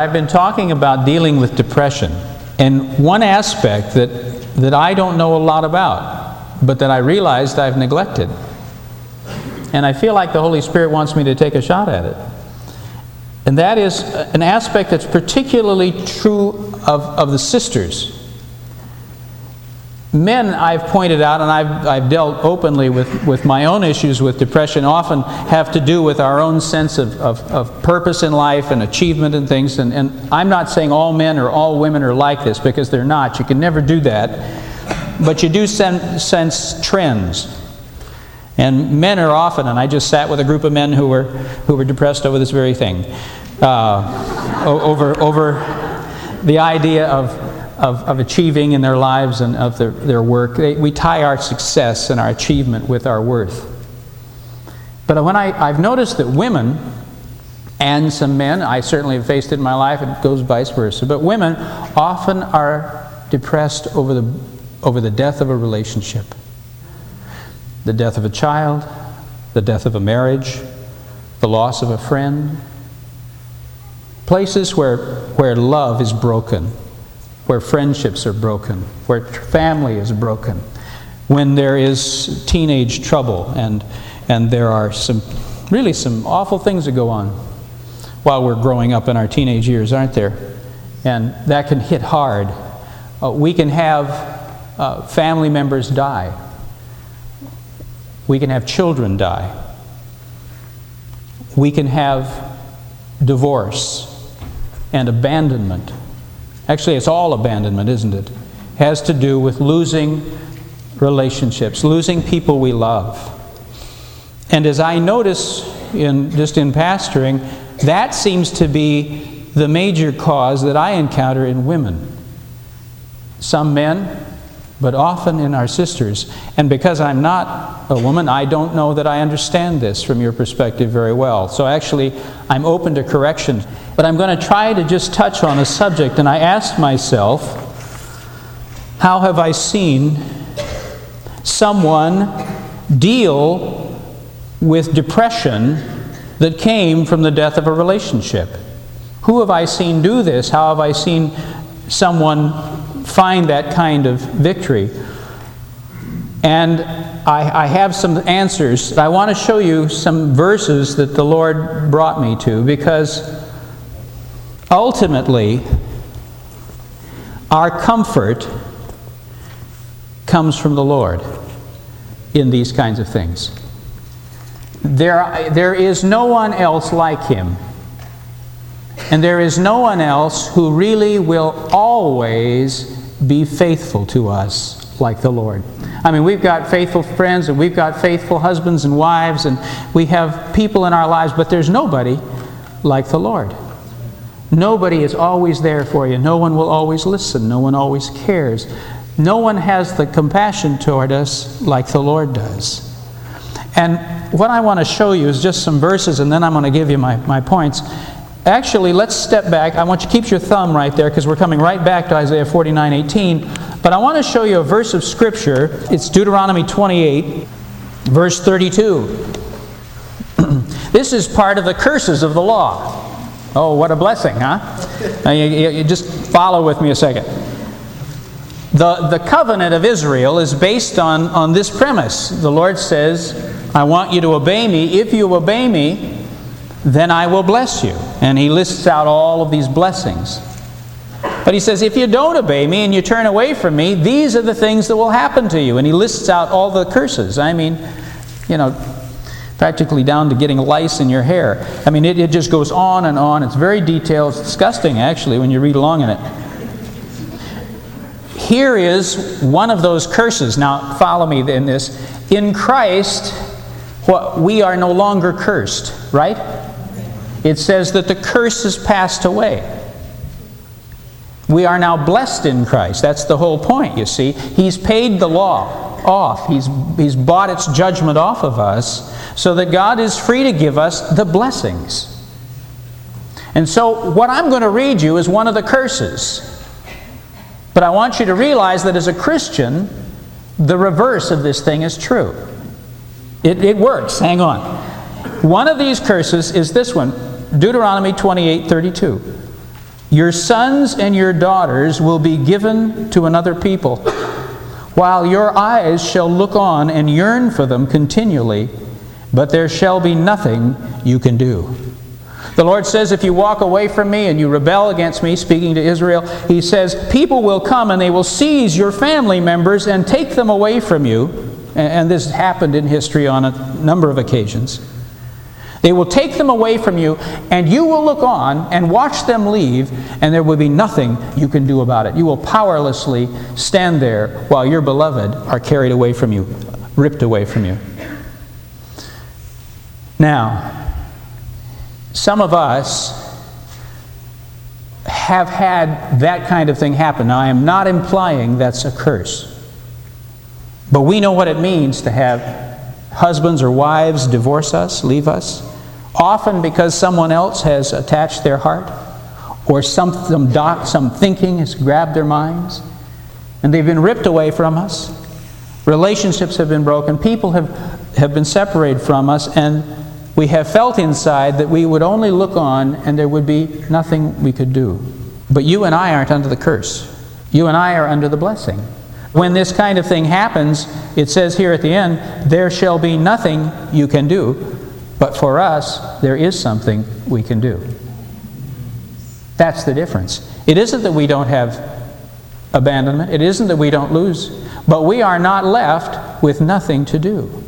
I've been talking about dealing with depression, and one aspect that, that I don't know a lot about, but that I realized I've neglected. And I feel like the Holy Spirit wants me to take a shot at it. And that is an aspect that's particularly true of, of the sisters Men, I've pointed out, and I've, I've dealt openly with, with my own issues with depression, often have to do with our own sense of, of, of purpose in life and achievement and things. And, and I'm not saying all men or all women are like this because they're not. You can never do that. But you do sen- sense trends. And men are often, and I just sat with a group of men who were, who were depressed over this very thing, uh, over, over the idea of of, of achieving in their lives and of their, their work. They, we tie our success and our achievement with our worth. But when I, I've noticed that women and some men, I certainly have faced it in my life, it goes vice versa, but women often are depressed over the, over the death of a relationship, the death of a child, the death of a marriage, the loss of a friend. Places where, where love is broken where friendships are broken, where family is broken, when there is teenage trouble and, and there are some really some awful things that go on while we're growing up in our teenage years, aren't there? And that can hit hard. Uh, we can have uh, family members die. We can have children die. We can have divorce and abandonment Actually, it's all abandonment, isn't it? Has to do with losing relationships, losing people we love. And as I notice in just in pastoring, that seems to be the major cause that I encounter in women. Some men, but often in our sisters. And because I'm not a woman, I don't know that I understand this from your perspective very well. So actually, I'm open to correction. But I'm going to try to just touch on a subject, and I asked myself, how have I seen someone deal with depression that came from the death of a relationship? Who have I seen do this? How have I seen someone find that kind of victory? And I, I, have some answers. I want to show you some verses that the Lord brought me to because Ultimately, our comfort comes from the Lord in these kinds of things. There, there is no one else like him. And there is no one else who really will always be faithful to us like the Lord. I mean, we've got faithful friends and we've got faithful husbands and wives and we have people in our lives, but there's nobody like the Lord. Nobody is always there for you. No one will always listen. No one always cares. No one has the compassion toward us like the Lord does. And what I want to show you is just some verses, and then I'm going to give you my, my points. Actually, let's step back. I want you to keep your thumb right there because we're coming right back to Isaiah 49 18. But I want to show you a verse of Scripture. It's Deuteronomy 28, verse 32. this is part of the curses of the law. Oh, what a blessing, huh? Now, you, you just follow with me a second. The, the covenant of Israel is based on, on this premise. The Lord says, I want you to obey me. If you obey me, then I will bless you. And He lists out all of these blessings. But He says, if you don't obey me and you turn away from me, these are the things that will happen to you. And He lists out all the curses. I mean, you know, practically down to getting lice in your hair. I mean, it, it just goes on and on. It's very detailed. It's disgusting, actually, when you read along in it. Here is one of those curses. Now, follow me in this. In Christ, what, we are no longer cursed, right? It says that the curse has passed away. We are now blessed in Christ. That's the whole point, you see. He's paid the law off, He's, he's bought its judgment off of us so that God is free to give us the blessings. And so, what I'm going to read you is one of the curses. But I want you to realize that as a Christian, the reverse of this thing is true. It, it works. Hang on. One of these curses is this one Deuteronomy 28 32. Your sons and your daughters will be given to another people, while your eyes shall look on and yearn for them continually, but there shall be nothing you can do. The Lord says, If you walk away from me and you rebel against me, speaking to Israel, He says, People will come and they will seize your family members and take them away from you. And this happened in history on a number of occasions. They will take them away from you, and you will look on and watch them leave, and there will be nothing you can do about it. You will powerlessly stand there while your beloved are carried away from you, ripped away from you. Now, some of us have had that kind of thing happen. Now, I am not implying that's a curse. But we know what it means to have husbands or wives divorce us, leave us, often because someone else has attached their heart or some, some, doc, some thinking has grabbed their minds and they've been ripped away from us. Relationships have been broken. People have, have been separated from us, and we have felt inside that we would only look on and there would be nothing we could do. But you and I aren't under the curse. You and I are under the blessing. When this kind of thing happens, it says here at the end, there shall be nothing you can do. But for us, there is something we can do. That's the difference. It isn't that we don't have abandonment, it isn't that we don't lose, but we are not left with nothing to do.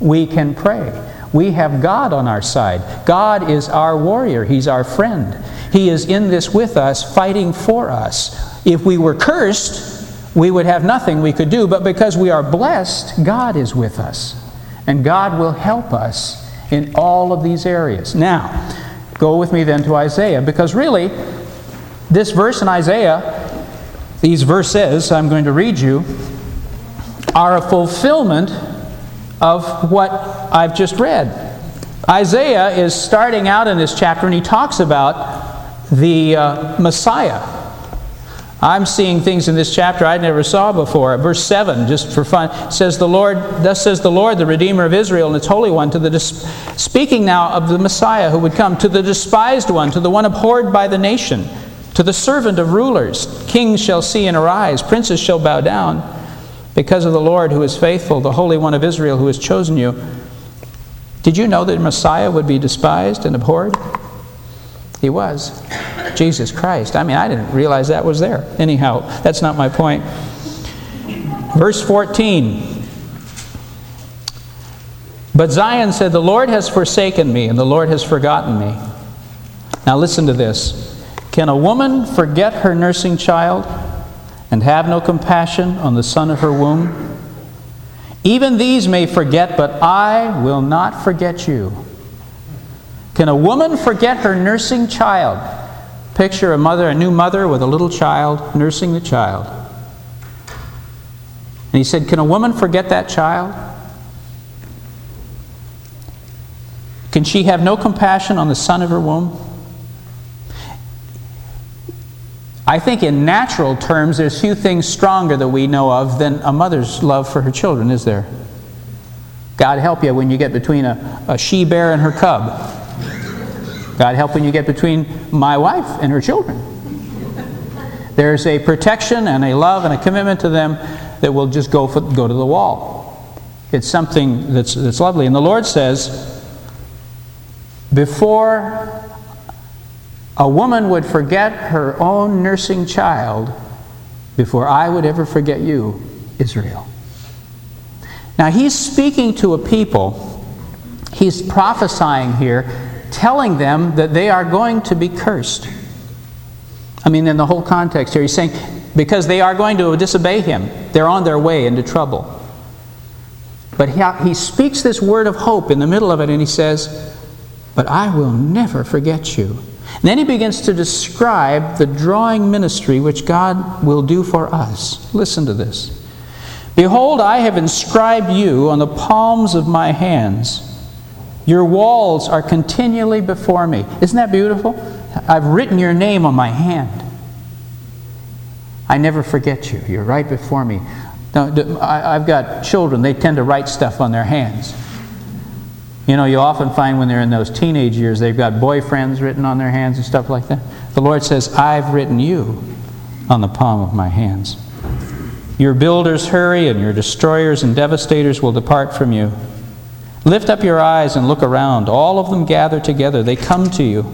We can pray. We have God on our side. God is our warrior, He's our friend. He is in this with us, fighting for us. If we were cursed, we would have nothing we could do, but because we are blessed, God is with us. And God will help us in all of these areas. Now, go with me then to Isaiah, because really, this verse in Isaiah, these verses I'm going to read you, are a fulfillment of what I've just read. Isaiah is starting out in this chapter and he talks about the uh, Messiah. I'm seeing things in this chapter I never saw before. Verse 7, just for fun, says the Lord, thus says the Lord, the Redeemer of Israel and its Holy One, to the dis- speaking now of the Messiah who would come, to the despised one, to the one abhorred by the nation, to the servant of rulers. Kings shall see and arise, princes shall bow down because of the Lord who is faithful, the Holy One of Israel who has chosen you. Did you know that Messiah would be despised and abhorred? He was. Jesus Christ. I mean, I didn't realize that was there. Anyhow, that's not my point. Verse 14. But Zion said, The Lord has forsaken me, and the Lord has forgotten me. Now listen to this. Can a woman forget her nursing child? And have no compassion on the son of her womb? Even these may forget, but I will not forget you. Can a woman forget her nursing child? Picture a mother, a new mother with a little child, nursing the child. And he said, Can a woman forget that child? Can she have no compassion on the son of her womb? I think in natural terms, there's few things stronger that we know of than a mother's love for her children, is there? God help you when you get between a, a she bear and her cub. God help when you get between my wife and her children. There's a protection and a love and a commitment to them that will just go, for, go to the wall. It's something that's, that's lovely. And the Lord says, before a woman would forget her own nursing child before I would ever forget you, Israel. Now, he's speaking to a people, he's prophesying here, telling them that they are going to be cursed. I mean, in the whole context here, he's saying, because they are going to disobey him, they're on their way into trouble. But he, he speaks this word of hope in the middle of it, and he says, But I will never forget you. And then he begins to describe the drawing ministry which God will do for us. Listen to this. Behold, I have inscribed you on the palms of my hands. Your walls are continually before me. Isn't that beautiful? I've written your name on my hand. I never forget you. You're right before me. Now, I've got children, they tend to write stuff on their hands. You know, you often find when they're in those teenage years, they've got boyfriends written on their hands and stuff like that. The Lord says, I've written you on the palm of my hands. Your builders hurry, and your destroyers and devastators will depart from you. Lift up your eyes and look around. All of them gather together, they come to you.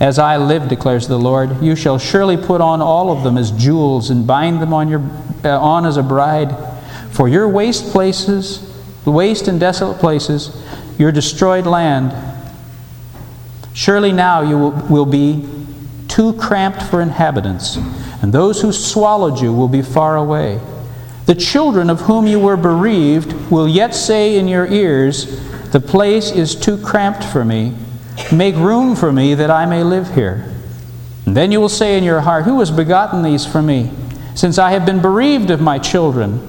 As I live, declares the Lord, you shall surely put on all of them as jewels and bind them on, your, uh, on as a bride. For your waste places, waste and desolate places, your destroyed land, surely now you will, will be too cramped for inhabitants, and those who swallowed you will be far away. The children of whom you were bereaved will yet say in your ears, The place is too cramped for me Make room for me that I may live here. And then you will say in your heart, Who has begotten these for me? Since I have been bereaved of my children,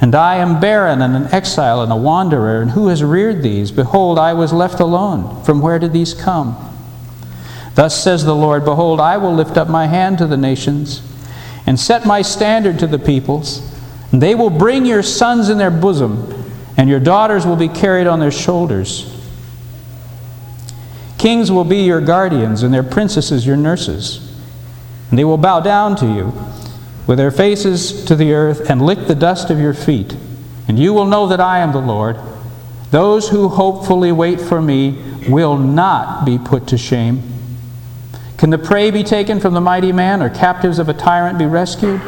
and I am barren and an exile and a wanderer, and who has reared these? Behold, I was left alone. From where did these come? Thus says the Lord Behold, I will lift up my hand to the nations, and set my standard to the peoples, and they will bring your sons in their bosom, and your daughters will be carried on their shoulders. Kings will be your guardians, and their princesses your nurses. And they will bow down to you with their faces to the earth and lick the dust of your feet. And you will know that I am the Lord. Those who hopefully wait for me will not be put to shame. Can the prey be taken from the mighty man, or captives of a tyrant be rescued?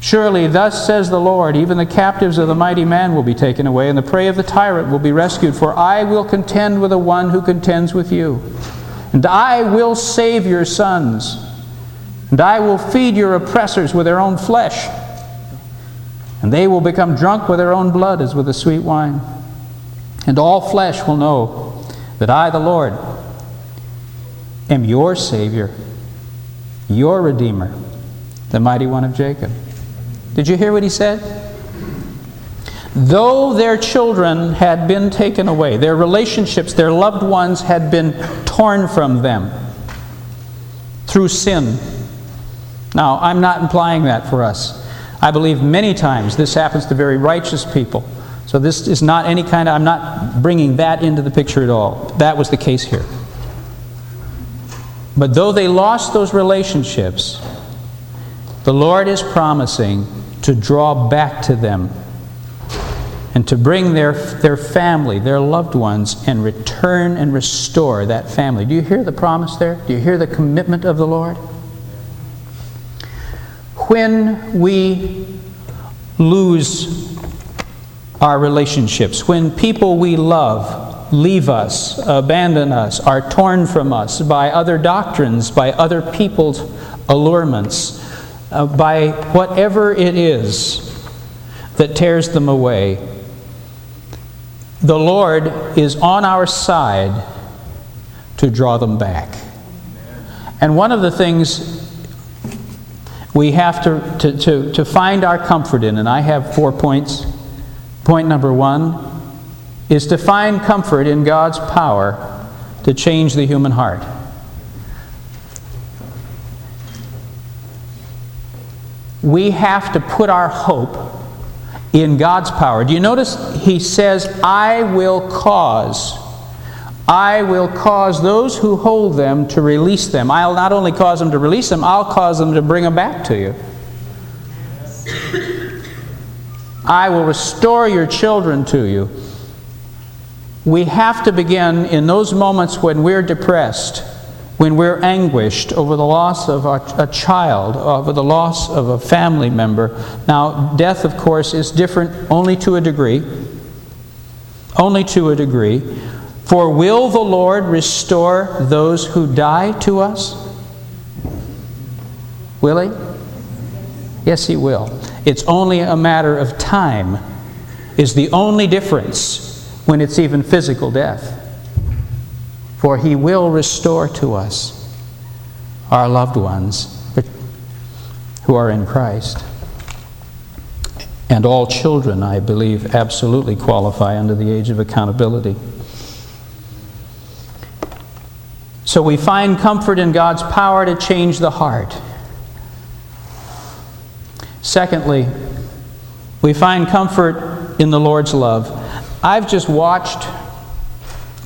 Surely, thus says the Lord, even the captives of the mighty man will be taken away, and the prey of the tyrant will be rescued. For I will contend with the one who contends with you, and I will save your sons, and I will feed your oppressors with their own flesh, and they will become drunk with their own blood as with a sweet wine. And all flesh will know that I, the Lord, am your Savior, your Redeemer, the mighty one of Jacob. Did you hear what he said? Though their children had been taken away, their relationships, their loved ones had been torn from them through sin. Now, I'm not implying that for us. I believe many times this happens to very righteous people. So this is not any kind of, I'm not bringing that into the picture at all. That was the case here. But though they lost those relationships, the Lord is promising to draw back to them and to bring their, their family, their loved ones, and return and restore that family. Do you hear the promise there? Do you hear the commitment of the Lord? When we lose our relationships, when people we love leave us, abandon us, are torn from us by other doctrines, by other people's allurements, uh, by whatever it is that tears them away, the Lord is on our side to draw them back. And one of the things we have to, to, to, to find our comfort in, and I have four points. Point number one is to find comfort in God's power to change the human heart. we have to put our hope in God's power. Do you notice he says, I will cause. I will cause those who hold them to release them. I'll not only cause them to release them, I'll cause them to bring them back to you. I will restore your children to you. We have to begin in those moments when we're depressed when we're anguished over the loss of a, child, over the loss of a family member. Now, death, of course, is different only to a degree. Only to a degree. For will the Lord restore those who die to us? Will He? Yes, He will. It's only a matter of time, is the only difference when it's even physical death. for he will restore to us our loved ones who are in Christ. And all children, I believe, absolutely qualify under the age of accountability. So we find comfort in God's power to change the heart. Secondly, we find comfort in the Lord's love. I've just watched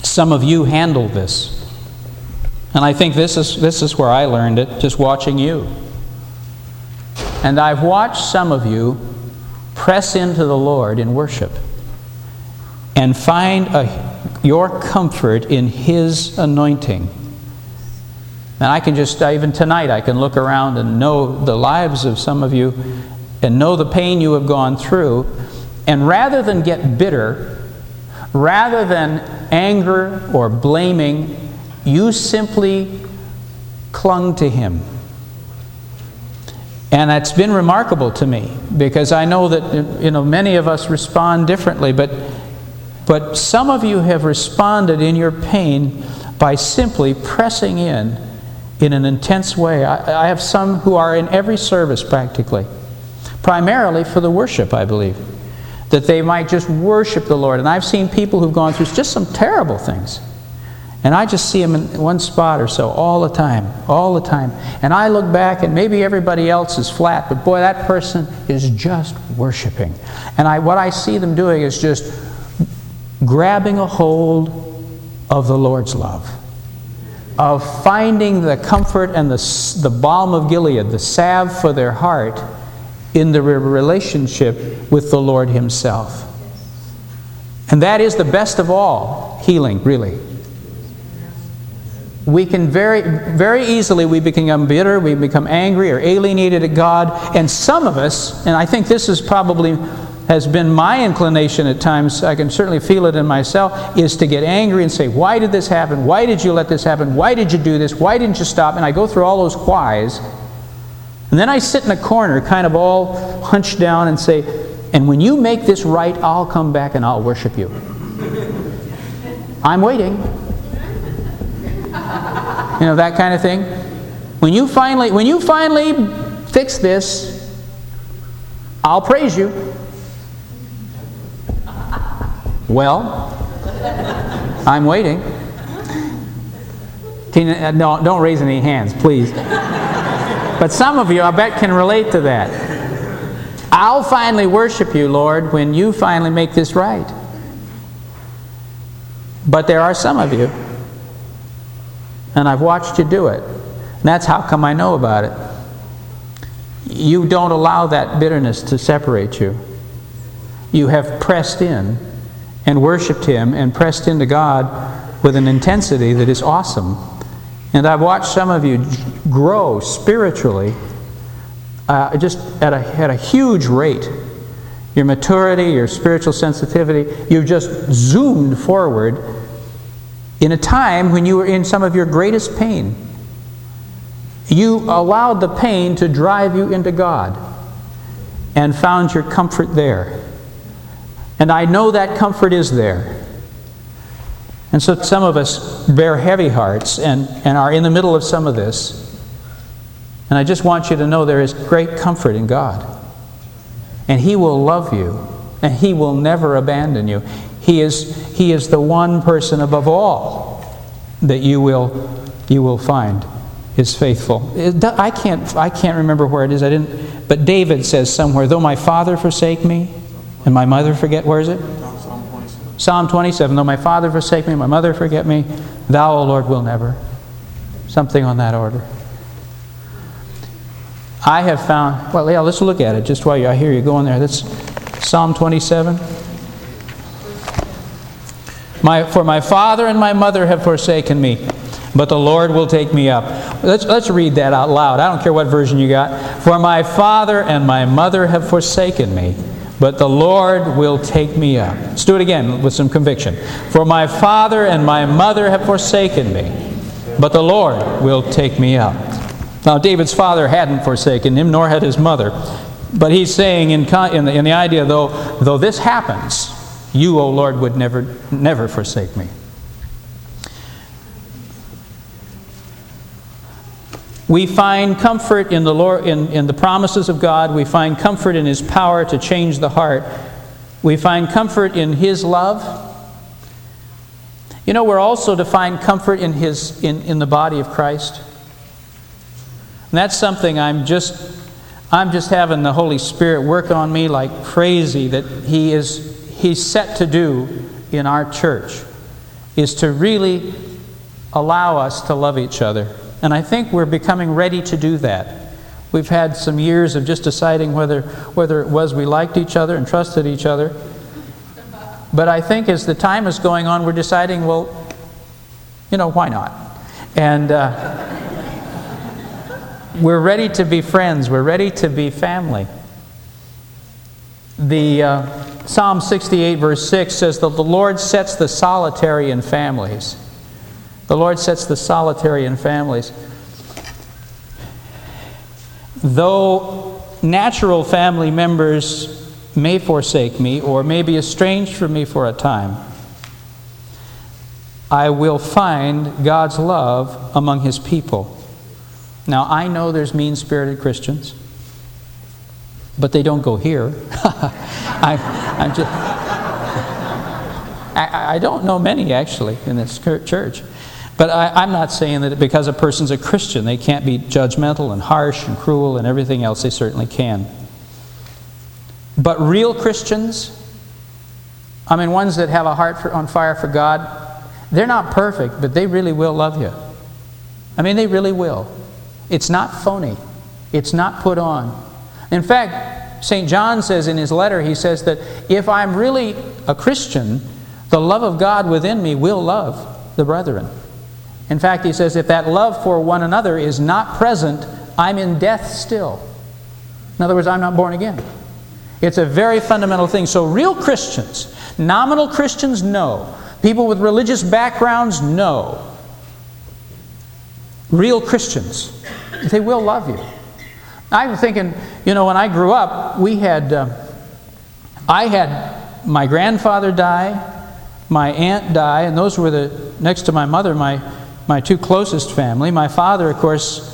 some of you handle this. And I think this is, this is where I learned it, just watching you. And I've watched some of you press into the Lord in worship and find a, your comfort in His anointing. And I can just, uh, even tonight, I can look around and know the lives of some of you and know the pain you have gone through. And rather than get bitter, rather than anger or blaming, you simply clung to Him. And it's been remarkable to me because I know that uh, you know many of us respond differently, but but some of you have responded in your pain by simply pressing in in an intense way. I, I have some who are in every service practically, primarily for the worship, I believe, that they might just worship the Lord. And I've seen people who've gone through just some terrible things. And I just see them in one spot or so all the time, all the time. And I look back and maybe everybody else is flat, but boy, that person is just worshiping. And I, what I see them doing is just grabbing a hold of the Lord's love of finding the comfort and the, the balm of Gilead, the salve for their heart, in the relationship with the Lord Himself. And that is the best of all healing, really. We can very, very easily we become bitter, we become angry or alienated at God, and some of us, and I think this is probably has been my inclination at times, I can certainly feel it in myself, is to get angry and say, Why did this happen? Why did you let this happen? Why did you do this? Why didn't you stop? And I go through all those whys. And then I sit in a corner, kind of all hunched down, and say, And when you make this right, I'll come back and I'll worship you. I'm waiting. You know, that kind of thing. When you finally, when you finally fix this, I'll praise you. Well, I'm waiting. Tina, uh, no, don't raise any hands, please. But some of you, I bet, can relate to that. I'll finally worship you, Lord, when you finally make this right. But there are some of you, and I've watched you do it. And that's how come I know about it. You don't allow that bitterness to separate you. You have pressed in and worshiped Him and pressed into God with an intensity that is awesome. And I've watched some of you grow spiritually uh, just at a, at a huge rate. Your maturity, your spiritual sensitivity, you've just zoomed forward in a time when you were in some of your greatest pain. You allowed the pain to drive you into God and found your comfort there. And I know that comfort is there. And so some of us bear heavy hearts and, and are in the middle of some of this. And I just want you to know there is great comfort in God. And He will love you, and He will never abandon you. He is, he is the one person above all that you will, you will find is faithful. I can't, I can't remember where it is. I didn't, but David says somewhere, though my father forsake me, and my mother forget, where is it? Psalm 27. Psalm 27. Though my father forsake me, my mother forget me, thou, O Lord, will never. Something on that order. I have found, well, yeah, let's look at it just while I hear you going there. That's Psalm 27. My, for my father and my mother have forsaken me, but the Lord will take me up. Let's, let's read that out loud. I don't care what version you got. For my father and my mother have forsaken me, but the Lord will take me up. Let's do it again with some conviction. For my father and my mother have forsaken me, but the Lord will take me up. Now, David's father hadn't forsaken him, nor had his mother. But he's saying, in, in, the, in the idea, though, though this happens, you, O Lord, would never, never forsake me. We find comfort in the, Lord, in, in the promises of God. We find comfort in His power to change the heart. We find comfort in His love. You know, we're also to find comfort in, his, in, in the body of Christ. And that's something I'm just, I'm just having the Holy Spirit work on me like crazy that He is He's set to do in our church is to really allow us to love each other. And I think we're becoming ready to do that. We've had some years of just deciding whether, whether it was we liked each other and trusted each other. But I think as the time is going on, we're deciding, well, you know, why not? And uh, we're ready to be friends, we're ready to be family. The uh, Psalm 68, verse 6 says that the Lord sets the solitary in families. The Lord sets the solitary in families. Though natural family members may forsake me or may be estranged from me for a time, I will find God's love among His people. Now, I know there's mean spirited Christians, but they don't go here. I, just, I, I don't know many actually in this church. But I, am not saying that because a person's a Christian, they can't be judgmental and harsh and cruel and everything else. They certainly can. But real Christians, I mean, ones that have a heart for, on fire for God, they're not perfect, but they really will love you. I mean, they really will. It's not phony, it's not put on. In fact, St. John says in his letter, he says that if I'm really a Christian, the love of God within me will love the brethren. In fact, he says, if that love for one another is not present, I'm in death still. In other words, I'm not born again. It's a very fundamental thing. So, real Christians, nominal Christians, no. People with religious backgrounds, no. Real Christians, they will love you. I'm thinking, you know, when I grew up, we had, uh, I had my grandfather die, my aunt die, and those were the, next to my mother, my my two closest family. My father, of course,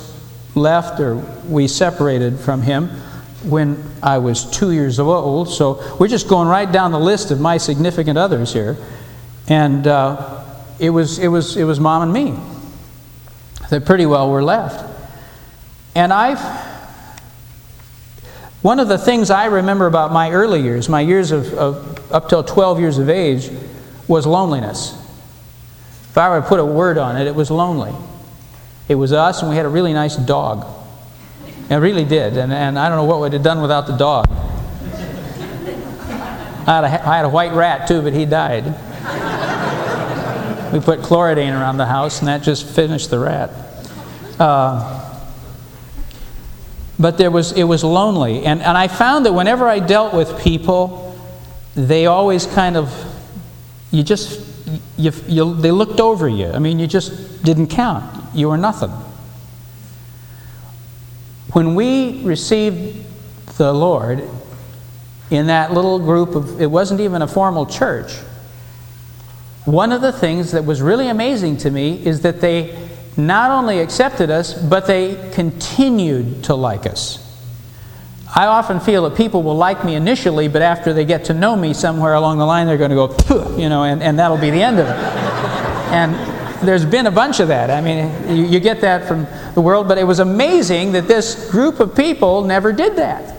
left or we separated from him when I was two years old. So we're just going right down the list of my significant others here. And uh, it, was, it, was, it was mom and me that pretty well were left. And I've, one of the things I remember about my early years, my years of, of up till 12 years of age, was loneliness. If I were to put a word on it, it was lonely. It was us, and we had a really nice dog. It really did, and, and I don't know what we'd have done without the dog. I had, a, I had a white rat too, but he died. We put chlorodyne around the house, and that just finished the rat. Uh, but there was, it was lonely. And, and I found that whenever I dealt with people, they always kind of, you just you, you, they looked over you. I mean, you just didn't count. You were nothing. When we received the Lord in that little group of, it wasn't even a formal church. One of the things that was really amazing to me is that they not only accepted us, but they continued to like us. I often feel that people will like me initially, but after they get to know me somewhere along the line, they're going to go, you know, and, and that'll be the end of it. and there's been a bunch of that. I mean, you, you get that from the world, but it was amazing that this group of people never did that.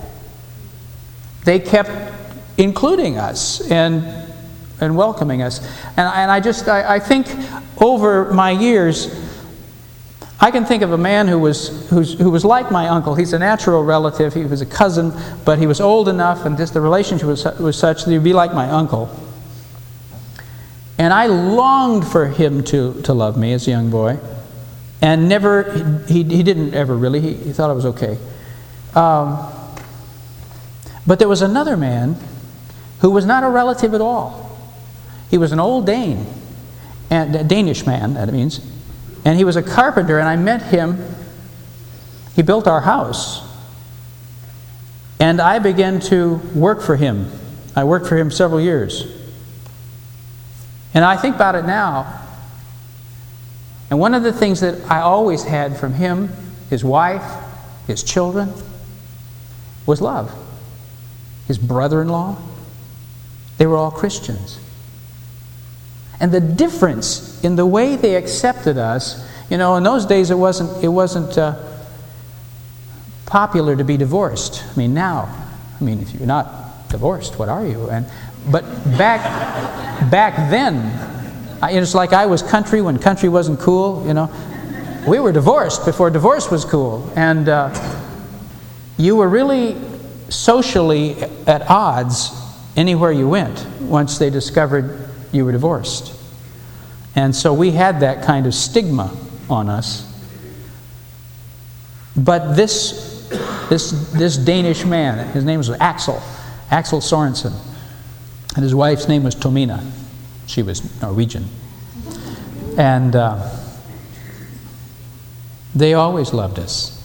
They kept including us and, and welcoming us. And, and I just, I, I think over my years, I can think of a man who was, who was like my uncle. He's a natural relative. He was a cousin, but he was old enough, and just the relationship was, was such that he'd be like my uncle. And I longed for him to, to love me as a young boy. And never, he, he didn't ever really. He, he thought I was okay. Um, but there was another man who was not a relative at all. He was an old Dane, and a Danish man, that means. And he was a carpenter, and I met him. He built our house. And I began to work for him. I worked for him several years. And I think about it now. And one of the things that I always had from him his wife, his children, was love. His brother in law, they were all Christians. And the difference in the way they accepted us, you know, in those days it wasn't, it wasn't uh, popular to be divorced. I mean, now, I mean, if you're not divorced, what are you? And, but back, back then, it's like I was country when country wasn't cool, you know. We were divorced before divorce was cool. And uh, you were really socially at odds anywhere you went once they discovered you were divorced. And so we had that kind of stigma on us. But this, this, this Danish man, his name was Axel, Axel Sorensen, and his wife's name was Tomina. She was Norwegian. And uh, they always loved us.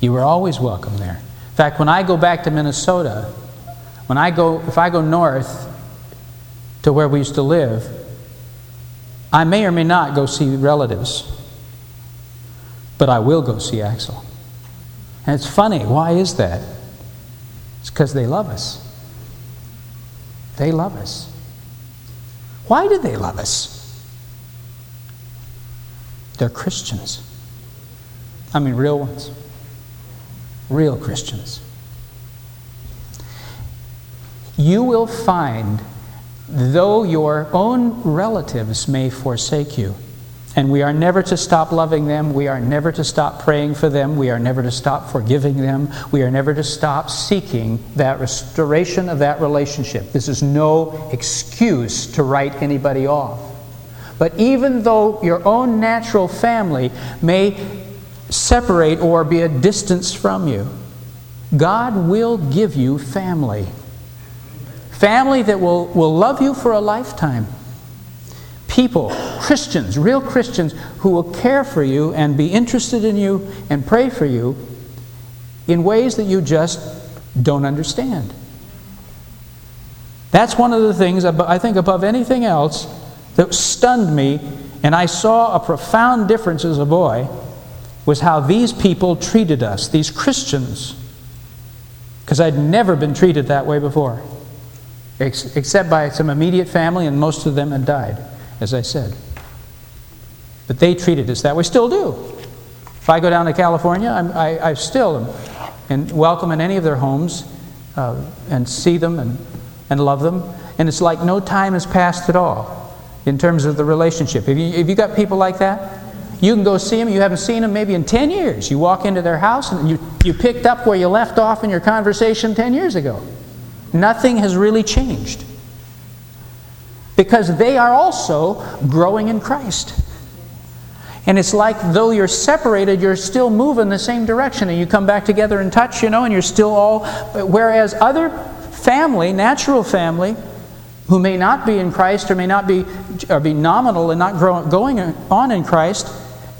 You were always welcome there. In fact, when I go back to Minnesota, when I go, if I go north to where we used to live, I may or may not go see relatives, but I will go see Axel. And it's funny. Why is that? It's because they love us. They love us. Why do they love us? They're Christians. I mean, real ones. Real Christians. You will find, though your own relatives may forsake you, and we are never to stop loving them. We are never to stop praying for them. We are never to stop forgiving them. We are never to stop seeking that restoration of that relationship. This is no excuse to write anybody off. But even though your own natural family may separate or be a distance from you, God will give you family. Family that will, will love you for a lifetime. People, Christians, real Christians, who will care for you and be interested in you and pray for you in ways that you just don't understand. That's one of the things, I think, above anything else, that stunned me, and I saw a profound difference as a boy was how these people treated us, these Christians, because I'd never been treated that way before, ex- except by some immediate family, and most of them had died, as I said. But they treated us that way, still do. If I go down to California, I'm, I, I still am and welcome in any of their homes uh, and see them and, and love them. And it's like no time has passed at all in terms of the relationship. If you, have you got people like that? You can go see them, you haven't seen them maybe in 10 years. You walk into their house and you, you picked up where you left off in your conversation 10 years ago. Nothing has really changed. Because they are also growing in Christ. And it's like though you're separated, you're still moving the same direction, and you come back together and touch, you know, and you're still all. Whereas other family, natural family, who may not be in Christ or may not be, or be nominal and not grow, going on in Christ,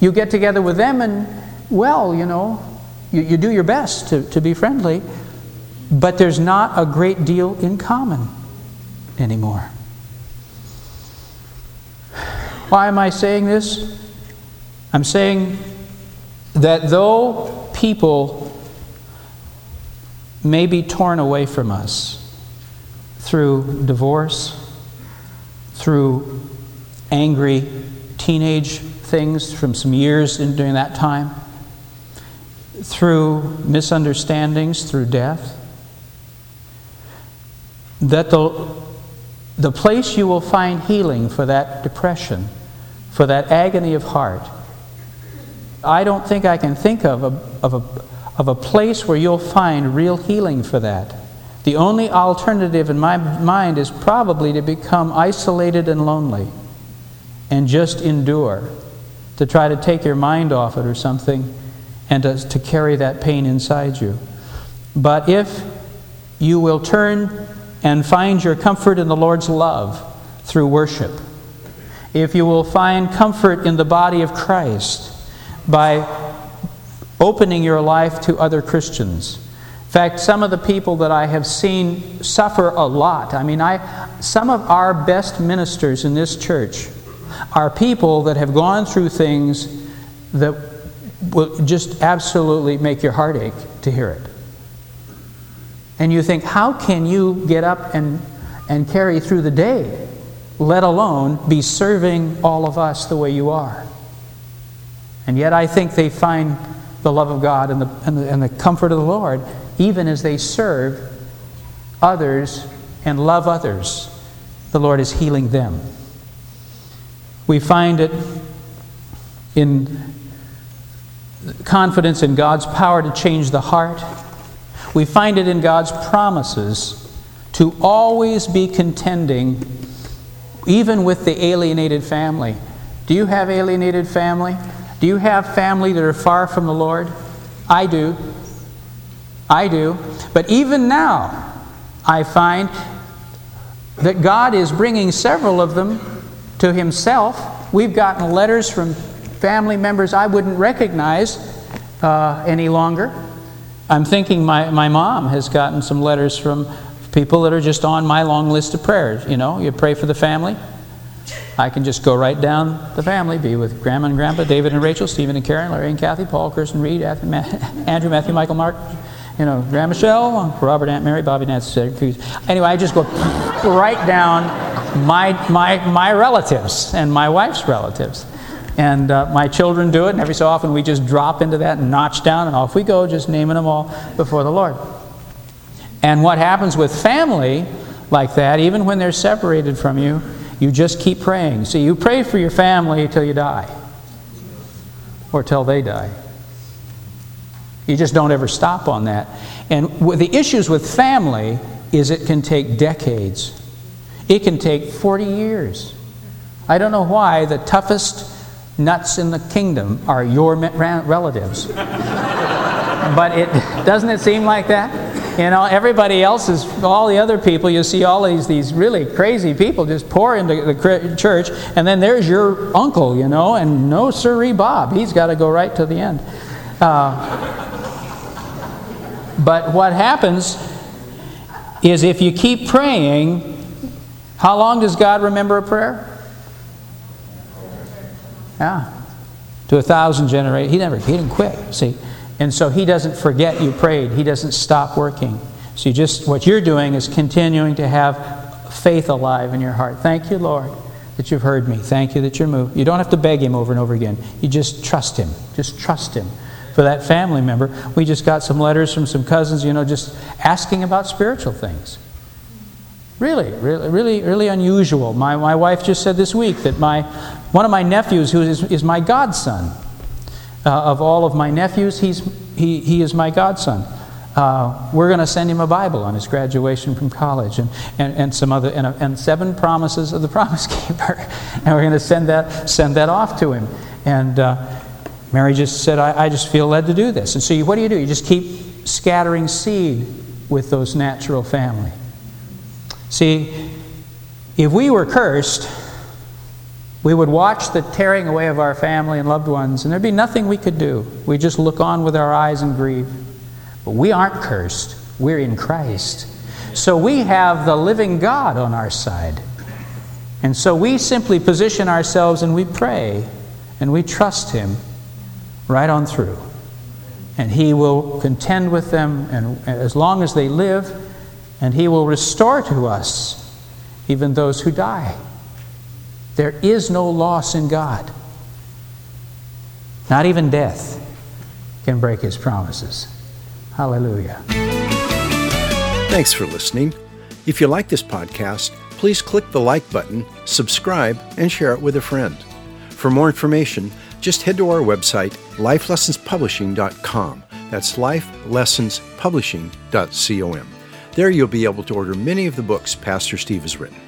you get together with them and, well, you know, you, you do your best to, to be friendly, but there's not a great deal in common anymore. Why am I saying this? I'm saying that though people may be torn away from us through divorce, through angry teenage things from some years in, during that time, through misunderstandings, through death. That the, the place you will find healing for that depression, for that agony of heart, I don't think I can think of a, of a, of a place where you'll find real healing for that. The only alternative in my mind is probably to become isolated and lonely and just endure to try to take your mind off it or something and to, to carry that pain inside you. But if you will turn and find your comfort in the Lord's love through worship, if you will find comfort in the body of Christ by opening your life to other Christians. In fact, some of the people that I have seen suffer a lot. I mean, I, some of our best ministers in this church are people that have gone through things that will just absolutely make your heart ache to hear it. And you think, how can you get up and, and carry through the day, let alone be serving all of us the way you are? And yet, I think they find the love of God and the, and the, and the comfort of the Lord even as they serve others and love others. The Lord is healing them. We find it in confidence in God's power to change the heart. We find it in God's promises to always be contending, even with the alienated family. Do you have alienated family? Do you have family that are far from the Lord? I do. I do. But even now, I find that God is bringing several of them to Himself. We've gotten letters from family members I wouldn't recognize uh, any longer. I'm thinking my, my mom has gotten some letters from people that are just on my long list of prayers. You know, you pray for the family. I can just go right down the family, be with Grandma and Grandpa, David and Rachel, Stephen and Karen, Larry and Kathy, Paul, Kirsten, Reed, Andrew, Matthew, Michael, Mark, you know, Grandma Michelle, Robert, Aunt Mary, Bobby, Nancy. Anyway, I just go right down my, my, my relatives and my wife's relatives. And uh, my children do it, and every so often we just drop into that and notch down, and off we go, just naming them all before the Lord. And what happens with family like that, even when they're separated from you, you just keep praying. See, you pray for your family till you die, or till they die. You just don't ever stop on that. And the issues with family is it can take decades. It can take 40 years. I don't know why the toughest nuts in the kingdom are your relatives. but it doesn't it seem like that? You know, everybody else is, all the other people, you see all these, these really crazy people just pour into the church, and then there's your uncle, you know, and no sirree Bob. He's got to go right to the end. Uh, but what happens is if you keep praying, how long does God remember a prayer? Yeah. To a thousand generations. He never, he didn't quit. See? And so he doesn't forget you prayed. He doesn't stop working. So you just, what you're doing is continuing to have faith alive in your heart. Thank you, Lord, that you've heard me. Thank you that you're moved. You don't have to beg him over and over again. You just trust him. Just trust him for that family member. We just got some letters from some cousins, you know, just asking about spiritual things. Really, really, really, really unusual. My, my wife just said this week that my, one of my nephews, who is, is my godson, uh, of all of my nephews, he's, he, he is my godson. Uh, we're going to send him a Bible on his graduation from college and, and, and some other and, and seven promises of the promise keeper. and we're going to send that, send that off to him. And uh, Mary just said, I, I just feel led to do this. And so, you, what do you do? You just keep scattering seed with those natural family. See, if we were cursed, we would watch the tearing away of our family and loved ones, and there'd be nothing we could do. We just look on with our eyes and grieve. But we aren't cursed, we're in Christ. So we have the living God on our side. And so we simply position ourselves and we pray and we trust Him right on through. And He will contend with them and, as long as they live, and He will restore to us even those who die. There is no loss in God. Not even death can break His promises. Hallelujah. Thanks for listening. If you like this podcast, please click the like button, subscribe, and share it with a friend. For more information, just head to our website, lifelessonspublishing.com. That's lifelessonspublishing.com. There you'll be able to order many of the books Pastor Steve has written.